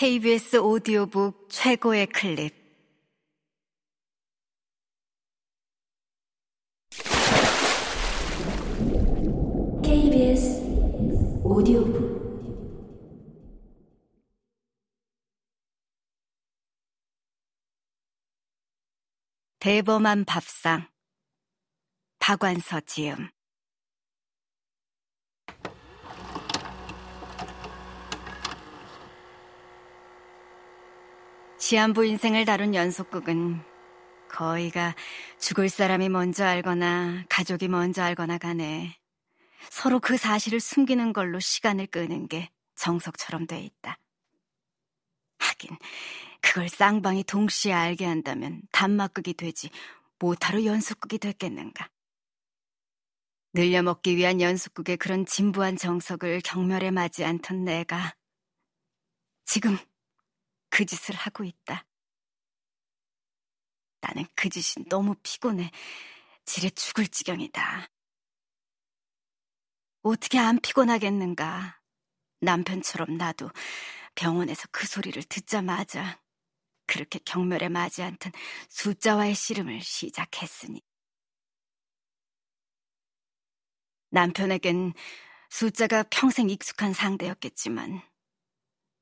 KBS 오디오북 최고의 클립. KBS 오디오북 대범한 밥상. 박완서 지음. 시한부 인생을 다룬 연속극은 거의가 죽을 사람이 먼저 알거나 가족이 먼저 알거나 간에 서로 그 사실을 숨기는 걸로 시간을 끄는 게 정석처럼 돼 있다. 하긴 그걸 쌍방이 동시에 알게 한다면 단막극이 되지 못하러 연속극이 됐겠는가. 늘려먹기 위한 연속극의 그런 진부한 정석을 경멸에 맞지 않던 내가 지금 그 짓을 하고 있다. 나는 그 짓이 너무 피곤해. 지레 죽을 지경이다. 어떻게 안 피곤하겠는가. 남편처럼 나도 병원에서 그 소리를 듣자마자 그렇게 경멸에 맞지 않던 숫자와의 씨름을 시작했으니. 남편에겐 숫자가 평생 익숙한 상대였겠지만,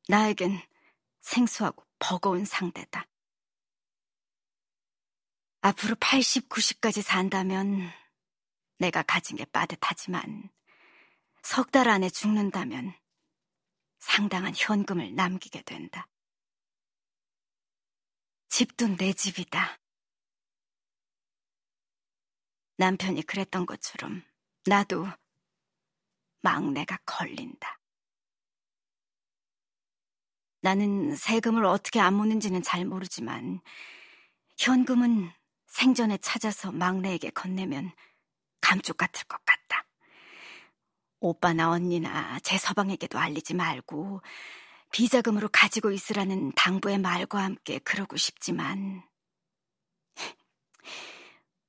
나에겐 생소하고 버거운 상대다. 앞으로 80, 90까지 산다면 내가 가진 게 빠듯하지만 석 달 안에 죽는다면 상당한 현금을 남기게 된다. 집도 내 집이다. 남편이 그랬던 것처럼 나도 막내가 걸린다. 나는 세금을 어떻게 안 묻는지는 잘 모르지만 현금은 생전에 찾아서 막내에게 건네면 감쪽 같을 것 같다. 오빠나 언니나 제 서방에게도 알리지 말고 비자금으로 가지고 있으라는 당부의 말과 함께 그러고 싶지만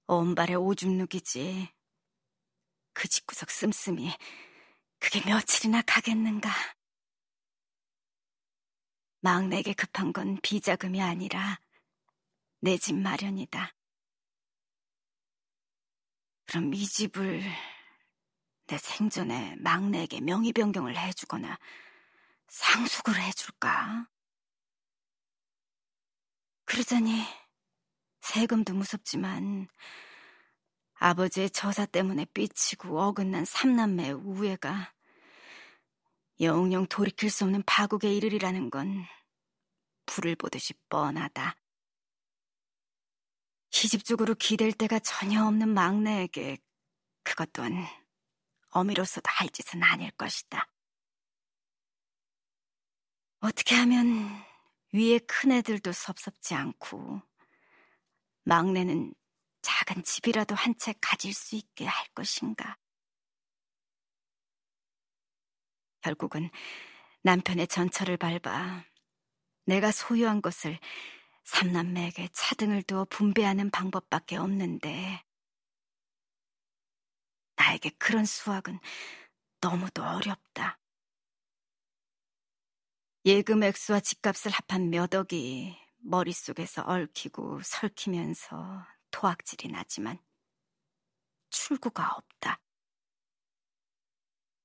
온발의 오줌 누기지. 그 집구석 씀씀이 그게 며칠이나 가겠는가. 막내에게 급한 건 비자금이 아니라 내 집 마련이다. 그럼 이 집을 내 생전에 막내에게 명의 변경을 해주거나 상속을 해줄까? 그러자니 세금도 무섭지만 아버지의 저사 때문에 삐치고 어긋난 삼남매의 우애가 영영 돌이킬 수 없는 파국에 이르리라는 건 불을 보듯이 뻔하다. 시집 쪽으로 기댈 데가 전혀 없는 막내에게 그것 또한 어미로서도 할 짓은 아닐 것이다. 어떻게 하면 위에 큰 애들도 섭섭지 않고 막내는 작은 집이라도 한 채 가질 수 있게 할 것인가? 결국은 남편의 전철을 밟아 내가 소유한 것을 삼남매에게 차등을 두어 분배하는 방법밖에 없는데 나에게 그런 수학은 너무도 어렵다. 예금 액수와 집값을 합한 몇 억이 머릿속에서 얽히고 설키면서 토악질이 나지만 출구가 없다.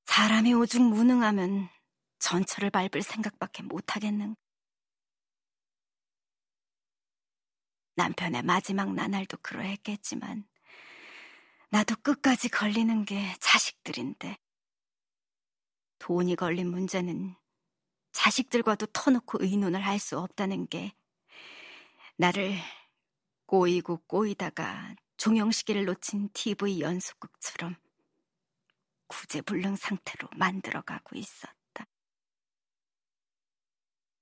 사람이 오죽 무능하면 전철을 밟을 생각밖에 못하겠는가. 남편의 마지막 나날도 그러했겠지만 나도 끝까지 걸리는 게 자식들인데 돈이 걸린 문제는 자식들과도 터놓고 의논을 할 수 없다는 게 나를 꼬이고 꼬이다가 종영시기를 놓친 TV 연속극처럼 구제불능 상태로 만들어가고 있었다.